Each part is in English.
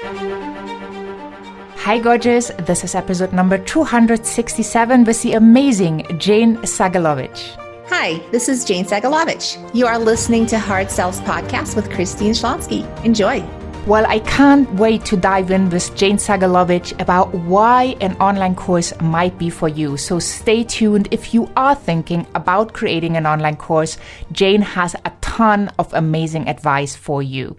Hi, gorgeous. This is episode number 267 with the amazing Jane Sagalovich. Hi, this is Jane Sagalovich. You are listening to Heart Sells Podcast with Christine Schlonski. Enjoy. Well, I can't wait to dive in with Jane Sagalovich about why an online course might be for you. So stay tuned. If you are thinking about creating an online course, Jane has a ton of amazing advice for you.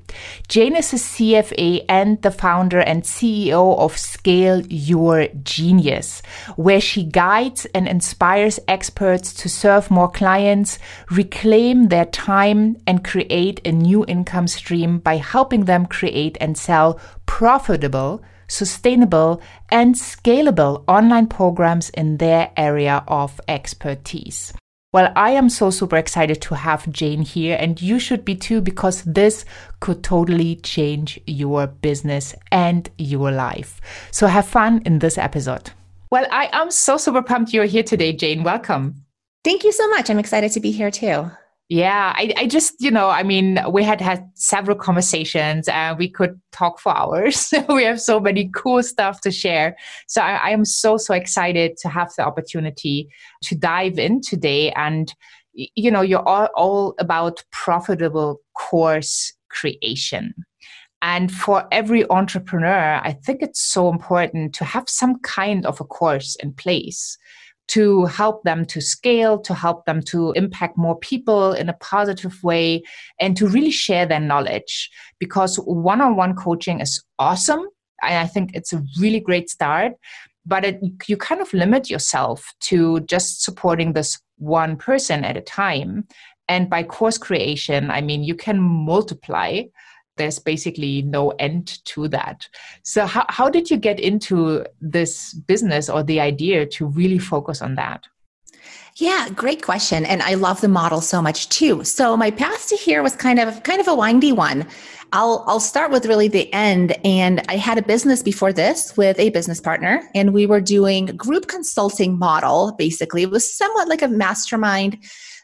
Jane is a CFA and the founder and CEO of Scale Your Genius, where she guides and inspires experts to serve more clients, reclaim their time, and create a new income stream by helping them create create and sell profitable, sustainable, and scalable online programs in their area of expertise. Well, I am so super excited to have Jane here, and you should be too, because this could totally change your business and your life. So have fun in this episode. Well, I am so super pumped you're here today, Jane. Welcome. Thank you so much. I'm excited to be here too. Yeah, I, I just, you know, I mean, we had had several conversations and we could talk for hours. we have so many cool stuff to share. So I, I am so, so excited to have the opportunity to dive in today. And, you know, you're all, all about profitable course creation. And for every entrepreneur, I think it's so important to have some kind of a course in place to help them to scale, to help them to impact more people in a positive way, and to really share their knowledge. Because one on one coaching is awesome. And I think it's a really great start. But it, you kind of limit yourself to just supporting this one person at a time. And by course creation, I mean, you can multiply there's basically no end to that. So, how, how did you get into this business or the idea to really focus on that? Yeah, great question. And I love the model so much too. So my path to here was kind of kind of a windy one. I'll I'll start with really the end. And I had a business before this with a business partner, and we were doing group consulting model. Basically, it was somewhat like a mastermind.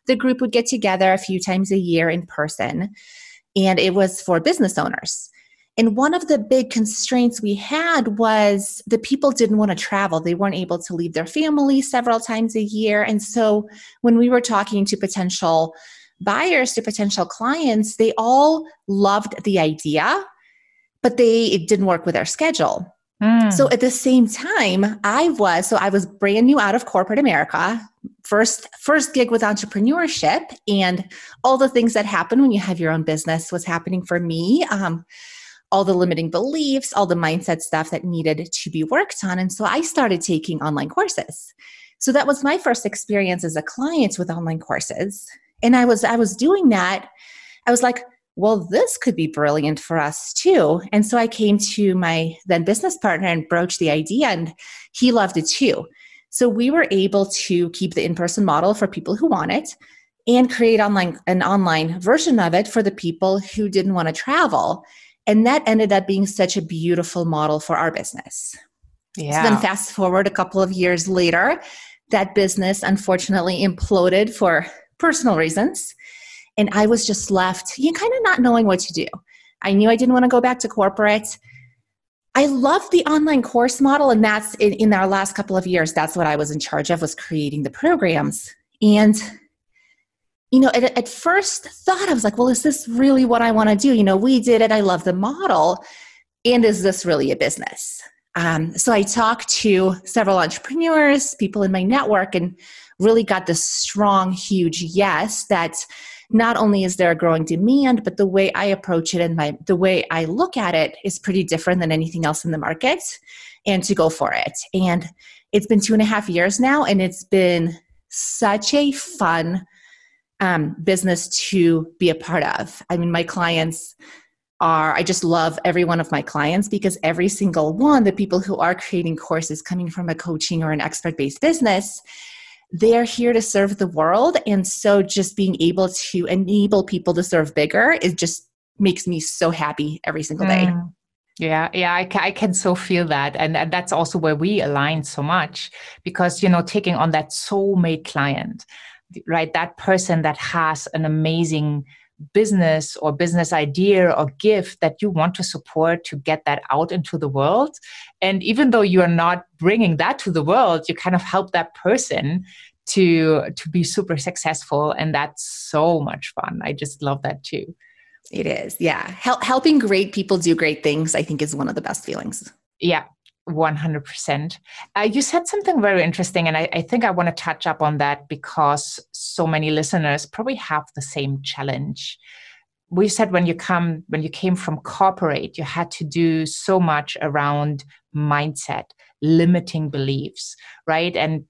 The group would get together a few times a year in person and it was for business owners. And one of the big constraints we had was the people didn't want to travel. They weren't able to leave their family several times a year. And so when we were talking to potential buyers, to potential clients, they all loved the idea, but they it didn't work with their schedule. Mm. So at the same time, I was so I was brand new out of corporate America, first first gig with entrepreneurship, and all the things that happen when you have your own business was happening for me. Um, all the limiting beliefs, all the mindset stuff that needed to be worked on, and so I started taking online courses. So that was my first experience as a client with online courses, and I was I was doing that. I was like, well, this could be brilliant for us too. And so I came to my then business partner and broached the idea, and he loved it too. So we were able to keep the in person model for people who want it and create online an online version of it for the people who didn't want to travel. And that ended up being such a beautiful model for our business. Yeah. So then fast forward a couple of years later, that business unfortunately imploded for personal reasons. And I was just left, you kind of not knowing what to do. I knew I didn't want to go back to corporate. I love the online course model, and that's in, in our last couple of years. That's what I was in charge of was creating the programs. And you know, at, at first thought I was like, well, is this really what I want to do? You know, we did it. I love the model, and is this really a business? Um, so I talked to several entrepreneurs, people in my network, and really got this strong, huge yes that not only is there a growing demand, but the way I approach it and my the way I look at it is pretty different than anything else in the market, and to go for it. And it's been two and a half years now, and it's been such a fun um, business to be a part of. I mean, my clients are i just love every one of my clients because every single one the people who are creating courses coming from a coaching or an expert based business they're here to serve the world. And so just being able to enable people to serve bigger is just makes me so happy every single day. Mm. Yeah, yeah, I, I can so feel that. And, and that's also where we align so much because, you know, taking on that soulmate client, right? That person that has an amazing business or business idea or gift that you want to support to get that out into the world. And even though you are not bringing that to the world, you kind of help that person to to be super successful and that's so much fun. I just love that too. It is. Yeah. Hel- helping great people do great things I think is one of the best feelings. Yeah, 100%. Uh, you said something very interesting, and I, I think I want to touch up on that because so many listeners probably have the same challenge. We said when you come when you came from corporate, you had to do so much around mindset, limiting beliefs, right? And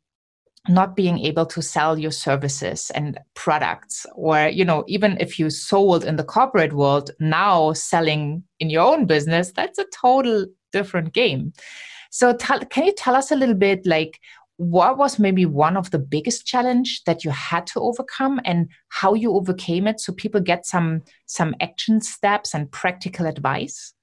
not being able to sell your services and products or you know even if you sold in the corporate world now selling in your own business that's a total different game. So, tell, can you tell us a little bit like what was maybe one of the biggest challenge that you had to overcome and how you overcame it so people get some some action steps and practical advice?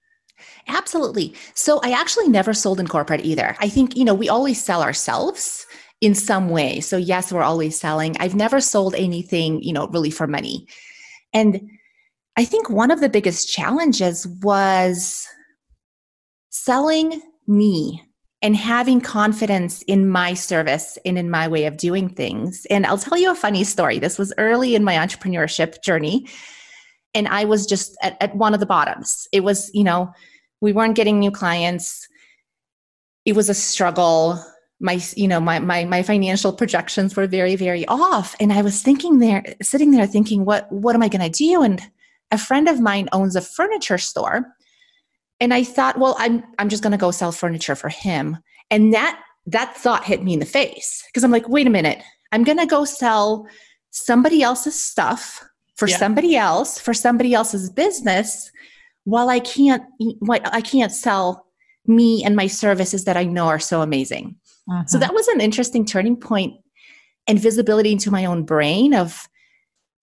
Absolutely. So I actually never sold in corporate either. I think, you know, we always sell ourselves in some way. So yes, we're always selling. I've never sold anything, you know, really for money. And I think one of the biggest challenges was selling me and having confidence in my service and in my way of doing things. And I'll tell you a funny story. This was early in my entrepreneurship journey. And I was just at, at one of the bottoms. It was, you know, we weren't getting new clients. It was a struggle. My, you know, my my my financial projections were very, very off. And I was thinking there, sitting there thinking, what what am I gonna do? And a friend of mine owns a furniture store and I thought, well, I'm I'm just going to go sell furniture for him. And that that thought hit me in the face because I'm like, wait a minute, I'm going to go sell somebody else's stuff for yeah. somebody else for somebody else's business while I can't what I can't sell me and my services that I know are so amazing. Uh-huh. So that was an interesting turning point and visibility into my own brain of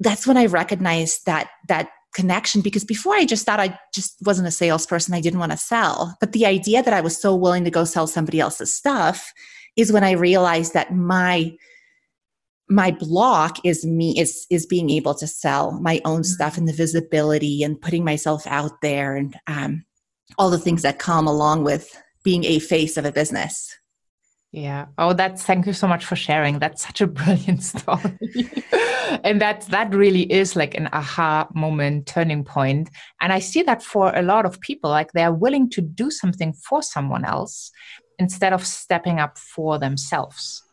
that's when I recognized that that connection because before I just thought I just wasn't a salesperson. I didn't want to sell. But the idea that I was so willing to go sell somebody else's stuff is when I realized that my my block is me is is being able to sell my own mm-hmm. stuff and the visibility and putting myself out there and um, all the things that come along with being a face of a business. Yeah. Oh, that's thank you so much for sharing. That's such a brilliant story. and that that really is like an aha moment, turning point. And I see that for a lot of people, like they're willing to do something for someone else instead of stepping up for themselves.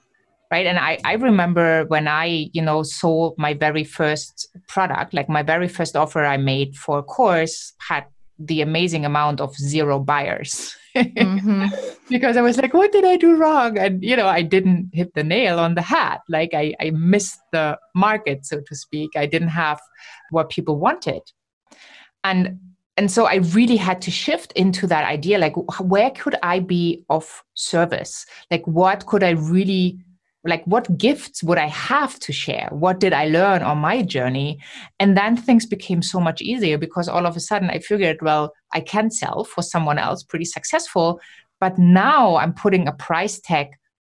Right. And I, I remember when I, you know, sold my very first product, like my very first offer I made for a course had the amazing amount of zero buyers mm-hmm. because I was like, what did I do wrong? And, you know, I didn't hit the nail on the head. Like I, I missed the market, so to speak. I didn't have what people wanted. And and so I really had to shift into that idea like, where could I be of service? Like, what could I really like what gifts would i have to share? What did i learn on my journey? And then things became so much easier because all of a sudden i figured well i can sell for someone else pretty successful but now i'm putting a price tag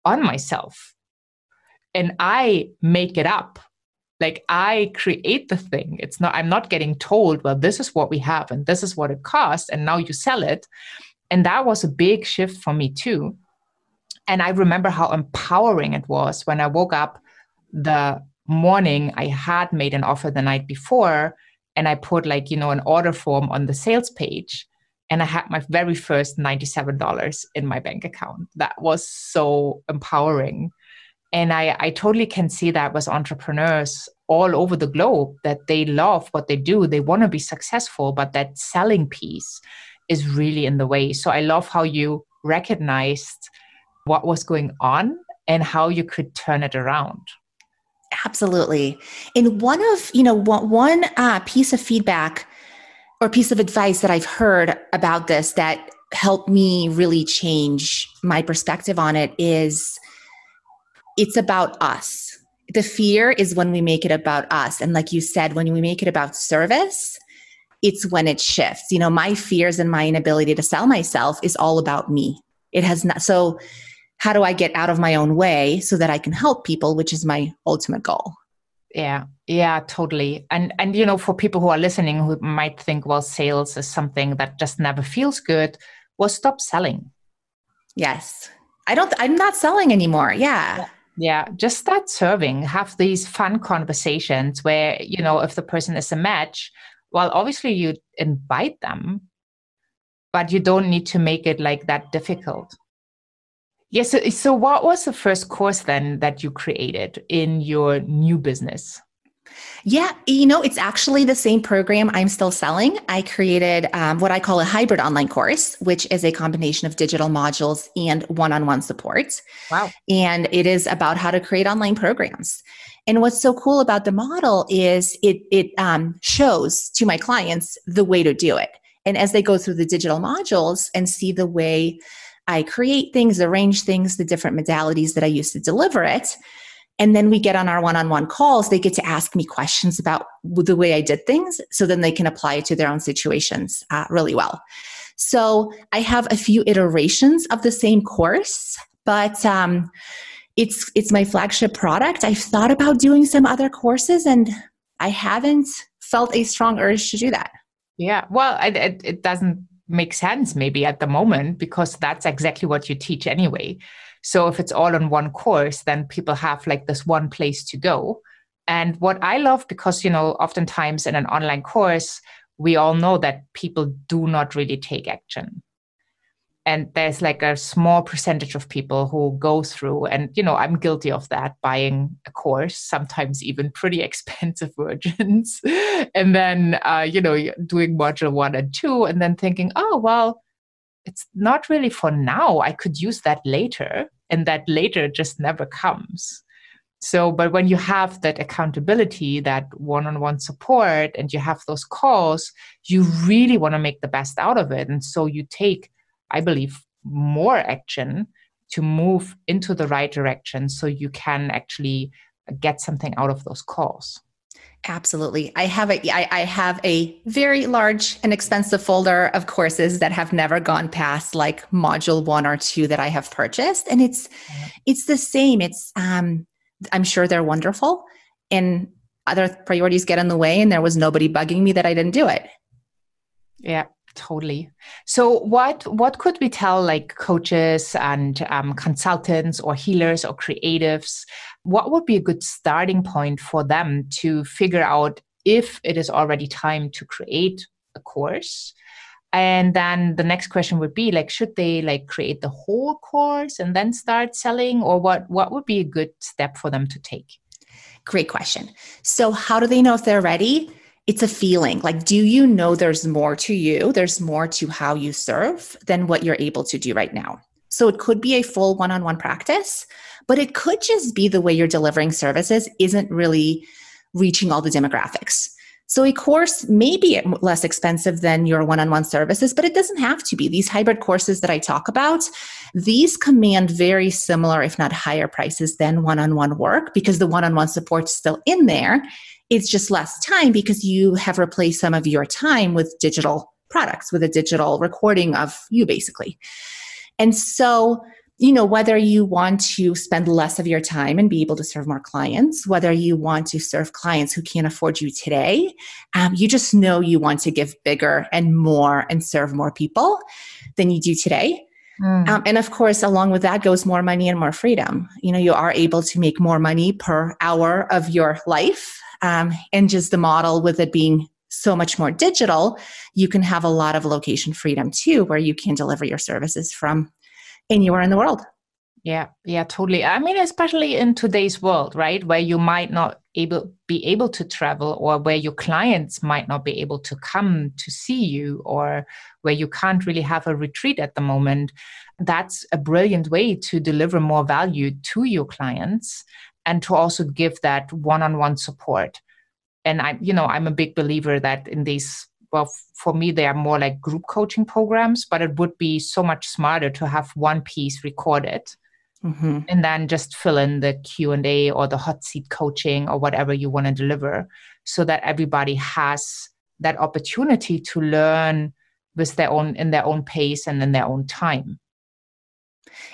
on myself. And i make it up. Like i create the thing. It's not i'm not getting told well this is what we have and this is what it costs and now you sell it. And that was a big shift for me too and I remember how empowering it was when I woke up the morning I had made an offer the night before and I put like, you know, an order form on the sales page and I had my very first $97 in my bank account. That was so empowering. And I, I totally can see that with entrepreneurs all over the globe that they love what they do. They want to be successful, but that selling piece is really in the way. So I love how you recognized what was going on and how you could turn it around. Absolutely. And one of you know one, one uh, piece of feedback or piece of advice that i've heard about this that helped me really change my perspective on it is it's about us. The fear is when we make it about us. And like you said when we make it about service it's when it shifts. You know my fears and my inability to sell myself is all about me. It has not so how do I get out of my own way so that I can help people, which is my ultimate goal. Yeah. Yeah, totally. And and you know, for people who are listening who might think, well, sales is something that just never feels good, well, stop selling. Yes. I don't I'm not selling anymore. Yeah. yeah. Yeah, just start serving. Have these fun conversations where, you know, if the person is a match, well, obviously you invite them, but you don't need to make it like that difficult. Yes. Yeah, so, so, what was the first course then that you created in your new business? Yeah, you know, it's actually the same program I'm still selling. I created um, what I call a hybrid online course, which is a combination of digital modules and one on one support. Wow. And it is about how to create online programs. And what's so cool about the model is it, it um, shows to my clients the way to do it. And as they go through the digital modules and see the way I create things, arrange things, the different modalities that I use to deliver it, and then we get on our one on one calls, they get to ask me questions about the way I did things. So then they can apply it to their own situations uh, really well. So I have a few iterations of the same course, but um, it's it's my flagship product. I've thought about doing some other courses, and I haven't felt a strong urge to do that. Yeah, well, it, it, it doesn't make sense maybe at the moment because that's exactly what you teach anyway. So if it's all on one course, then people have like this one place to go. And what I love, because, you know, oftentimes in an online course, we all know that people do not really take action. And there's like a small percentage of people who go through, and, you know, I'm guilty of that, buying a course, sometimes even pretty expensive versions. and then, uh, you know, doing module one and two, and then thinking, oh, well, it's not really for now. I could use that later and that later just never comes so but when you have that accountability that one-on-one support and you have those calls you really want to make the best out of it and so you take i believe more action to move into the right direction so you can actually get something out of those calls Absolutely. I have a I, I have a very large and expensive folder of courses that have never gone past like module one or two that I have purchased. And it's it's the same. It's um I'm sure they're wonderful. And other priorities get in the way and there was nobody bugging me that I didn't do it. Yeah totally. So what what could we tell like coaches and um, consultants or healers or creatives? What would be a good starting point for them to figure out if it is already time to create a course? And then the next question would be like should they like create the whole course and then start selling? Or what what would be a good step for them to take? Great question. So how do they know if they're ready it's a feeling. Like do you know there's more to you? There's more to how you serve than what you're able to do right now. So it could be a full one-on-one practice but it could just be the way you're delivering services isn't really reaching all the demographics. So a course may be less expensive than your one-on-one services, but it doesn't have to be. These hybrid courses that I talk about, these command very similar, if not higher prices than one-on-one work because the one-on-one support is still in there it's just less time because you have replaced some of your time with digital products, with a digital recording of you, basically. And so, you know, whether you want to spend less of your time and be able to serve more clients, whether you want to serve clients who can't afford you today, um, you just know you want to give bigger and more and serve more people than you do today. Mm. Um, and of course, along with that goes more money and more freedom. You know, you are able to make more money per hour of your life um, and just the model with it being so much more digital, you can have a lot of location freedom too, where you can deliver your services from anywhere in the world. Yeah, yeah, totally. I mean, especially in today's world, right, where you might not able be able to travel, or where your clients might not be able to come to see you, or where you can't really have a retreat at the moment. That's a brilliant way to deliver more value to your clients and to also give that one-on-one support and i you know i'm a big believer that in these well for me they are more like group coaching programs but it would be so much smarter to have one piece recorded mm-hmm. and then just fill in the q&a or the hot seat coaching or whatever you want to deliver so that everybody has that opportunity to learn with their own in their own pace and in their own time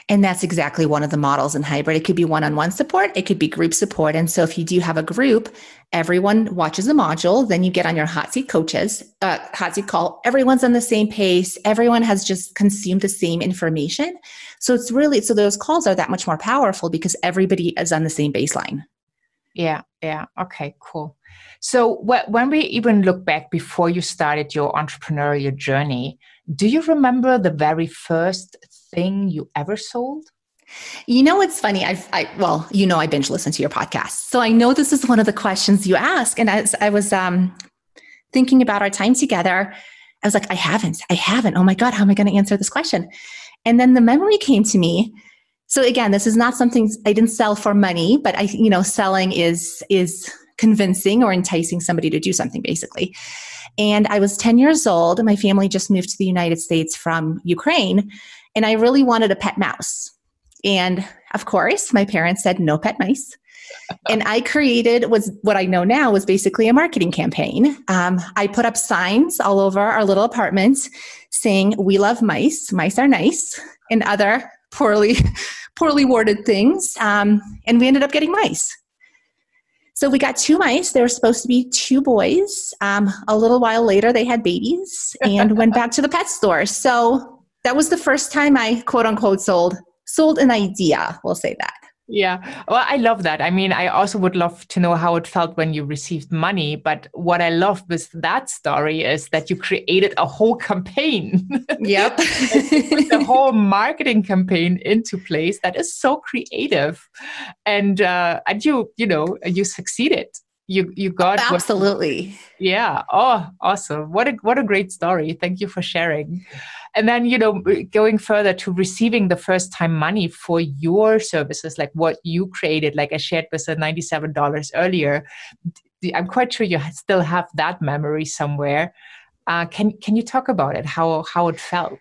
And that's exactly one of the models in hybrid. It could be one on one support, it could be group support. And so if you do have a group, everyone watches a module, then you get on your hot seat coaches, uh, hot seat call. Everyone's on the same pace, everyone has just consumed the same information. So it's really, so those calls are that much more powerful because everybody is on the same baseline. Yeah, yeah. Okay, cool. So wh- when we even look back before you started your entrepreneurial journey, do you remember the very first thing you ever sold? You know, it's funny. I've, I, well, you know, I binge listen to your podcast. So I know this is one of the questions you ask. And as I was um, thinking about our time together, I was like, I haven't, I haven't. Oh my God, how am I going to answer this question? And then the memory came to me. So again, this is not something I didn't sell for money, but I, you know, selling is, is convincing or enticing somebody to do something basically. And I was 10 years old. My family just moved to the United States from Ukraine and I really wanted a pet mouse. And of course, my parents said no pet mice. and I created was what I know now was basically a marketing campaign. Um, I put up signs all over our little apartment saying "We love mice, mice are nice," and other poorly poorly worded things. Um, and we ended up getting mice. So we got two mice. They were supposed to be two boys. Um, a little while later, they had babies and went back to the pet store. So that was the first time I quote unquote sold sold an idea. We'll say that. Yeah. Well, I love that. I mean, I also would love to know how it felt when you received money. But what I love with that story is that you created a whole campaign. Yep. the whole marketing campaign into place that is so creative. And uh, and you, you know, you succeeded you you got absolutely. What, yeah. Oh awesome. What a what a great story. Thank you for sharing. And then you know going further to receiving the first time money for your services like what you created like i shared with the $97 earlier i'm quite sure you still have that memory somewhere. Uh, can can you talk about it? How how it felt?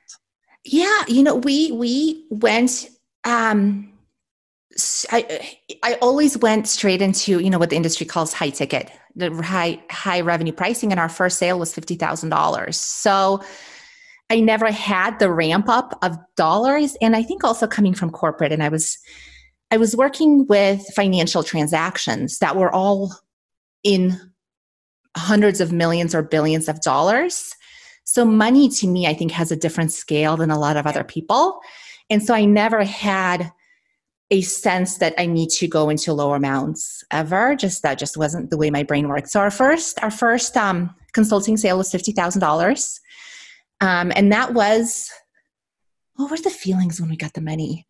Yeah you know we we went um I I always went straight into you know what the industry calls high ticket, the high high revenue pricing, and our first sale was fifty thousand dollars. So I never had the ramp up of dollars, and I think also coming from corporate, and I was I was working with financial transactions that were all in hundreds of millions or billions of dollars. So money to me, I think, has a different scale than a lot of other people, and so I never had a sense that I need to go into lower amounts ever. Just that just wasn't the way my brain worked. So our first our first um, consulting sale was fifty thousand dollars, um, and that was what were the feelings when we got the money?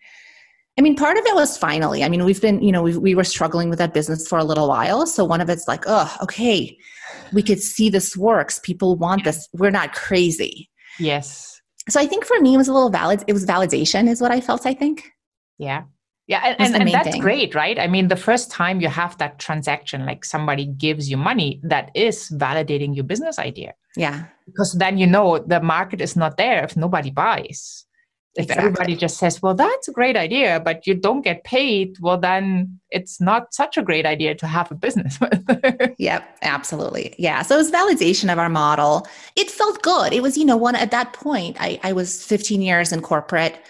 I mean, part of it was finally. I mean, we've been, you know, we, we were struggling with that business for a little while. So one of it's like, oh, okay, we could see this works. People want this. We're not crazy. Yes. So I think for me, it was a little valid. It was validation, is what I felt. I think. Yeah. Yeah, and, and, and that's thing. great, right? I mean, the first time you have that transaction, like somebody gives you money, that is validating your business idea. Yeah. Because then you know the market is not there if nobody buys. If exactly. everybody just says, well, that's a great idea, but you don't get paid, well, then it's not such a great idea to have a business yep, absolutely. Yeah. So it was validation of our model. It felt good. It was, you know, one at that point, I, I was 15 years in corporate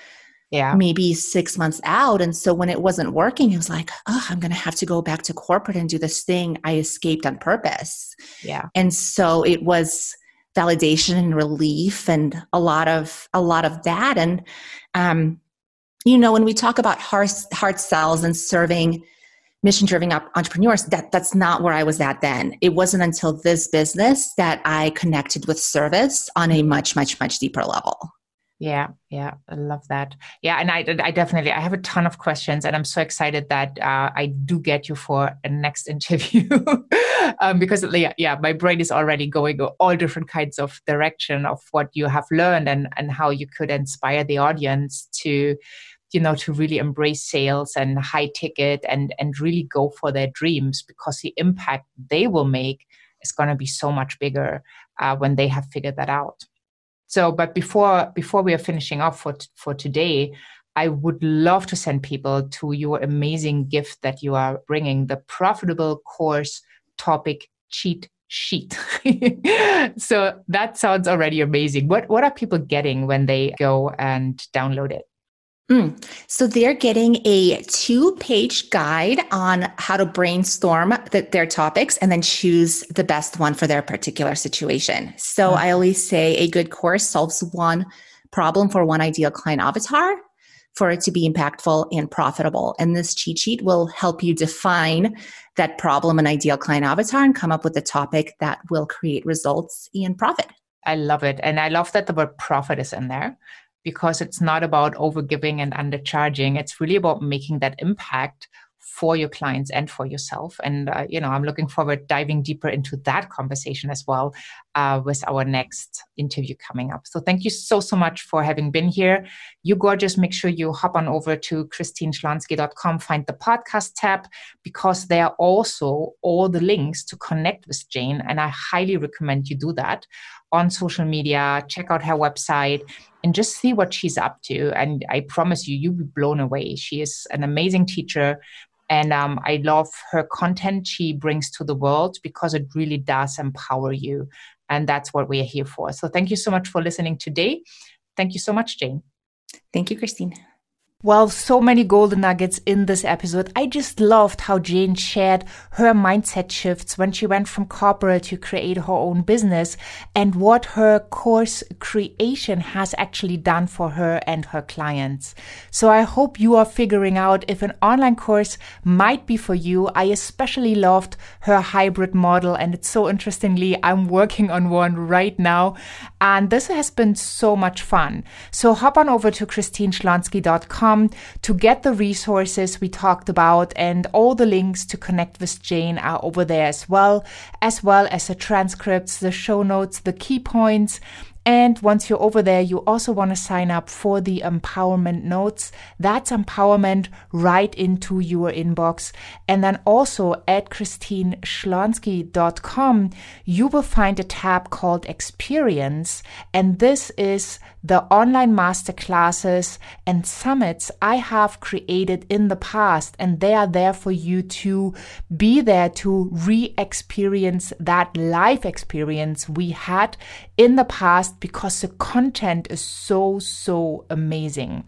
yeah. maybe six months out. And so when it wasn't working, it was like, oh, I'm going to have to go back to corporate and do this thing I escaped on purpose. Yeah. And so it was validation and relief and a lot of a lot of that and um you know when we talk about hard heart sells and serving mission driven entrepreneurs that that's not where i was at then it wasn't until this business that i connected with service on a much much much deeper level yeah, yeah, I love that. Yeah, and I, I definitely, I have a ton of questions, and I'm so excited that uh, I do get you for a next interview um, because yeah, yeah, my brain is already going all different kinds of direction of what you have learned and and how you could inspire the audience to, you know, to really embrace sales and high ticket and and really go for their dreams because the impact they will make is going to be so much bigger uh, when they have figured that out. So, but before before we are finishing off for for today, I would love to send people to your amazing gift that you are bringing, the profitable course topic cheat sheet. so that sounds already amazing. What what are people getting when they go and download it? Mm. So they're getting a two page guide on how to brainstorm the, their topics and then choose the best one for their particular situation. So mm-hmm. I always say a good course solves one problem for one ideal client avatar for it to be impactful and profitable. And this cheat sheet will help you define that problem and ideal client avatar and come up with a topic that will create results and profit. I love it. And I love that the word profit is in there because it's not about overgiving and undercharging. It's really about making that impact for your clients and for yourself. And, uh, you know, I'm looking forward diving deeper into that conversation as well uh, with our next interview coming up. So thank you so, so much for having been here. You gorgeous, make sure you hop on over to christineschlonski.com, find the podcast tab, because there are also all the links to connect with Jane. And I highly recommend you do that on social media, check out her website and just see what she's up to. And I promise you, you'll be blown away. She is an amazing teacher. And um, I love her content she brings to the world because it really does empower you. And that's what we are here for. So thank you so much for listening today. Thank you so much, Jane. Thank you, Christine. Well, so many golden nuggets in this episode. I just loved how Jane shared her mindset shifts when she went from corporate to create her own business and what her course creation has actually done for her and her clients. So I hope you are figuring out if an online course might be for you. I especially loved her hybrid model and it's so interestingly, I'm working on one right now and this has been so much fun. So hop on over to to get the resources we talked about and all the links to connect with Jane are over there as well, as well as the transcripts, the show notes, the key points, and once you're over there, you also want to sign up for the empowerment notes. That's empowerment right into your inbox. And then also at christineschlonski.com, you will find a tab called experience. And this is the online masterclasses and summits I have created in the past. And they are there for you to be there to re experience that life experience we had in the past because the content is so, so amazing.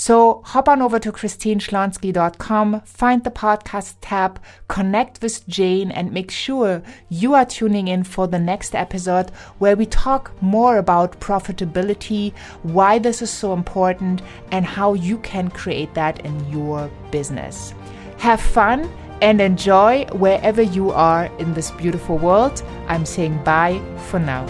So hop on over to christineschlonski.com, find the podcast tab, connect with Jane, and make sure you are tuning in for the next episode where we talk more about profitability, why this is so important, and how you can create that in your business. Have fun and enjoy wherever you are in this beautiful world. I'm saying bye for now.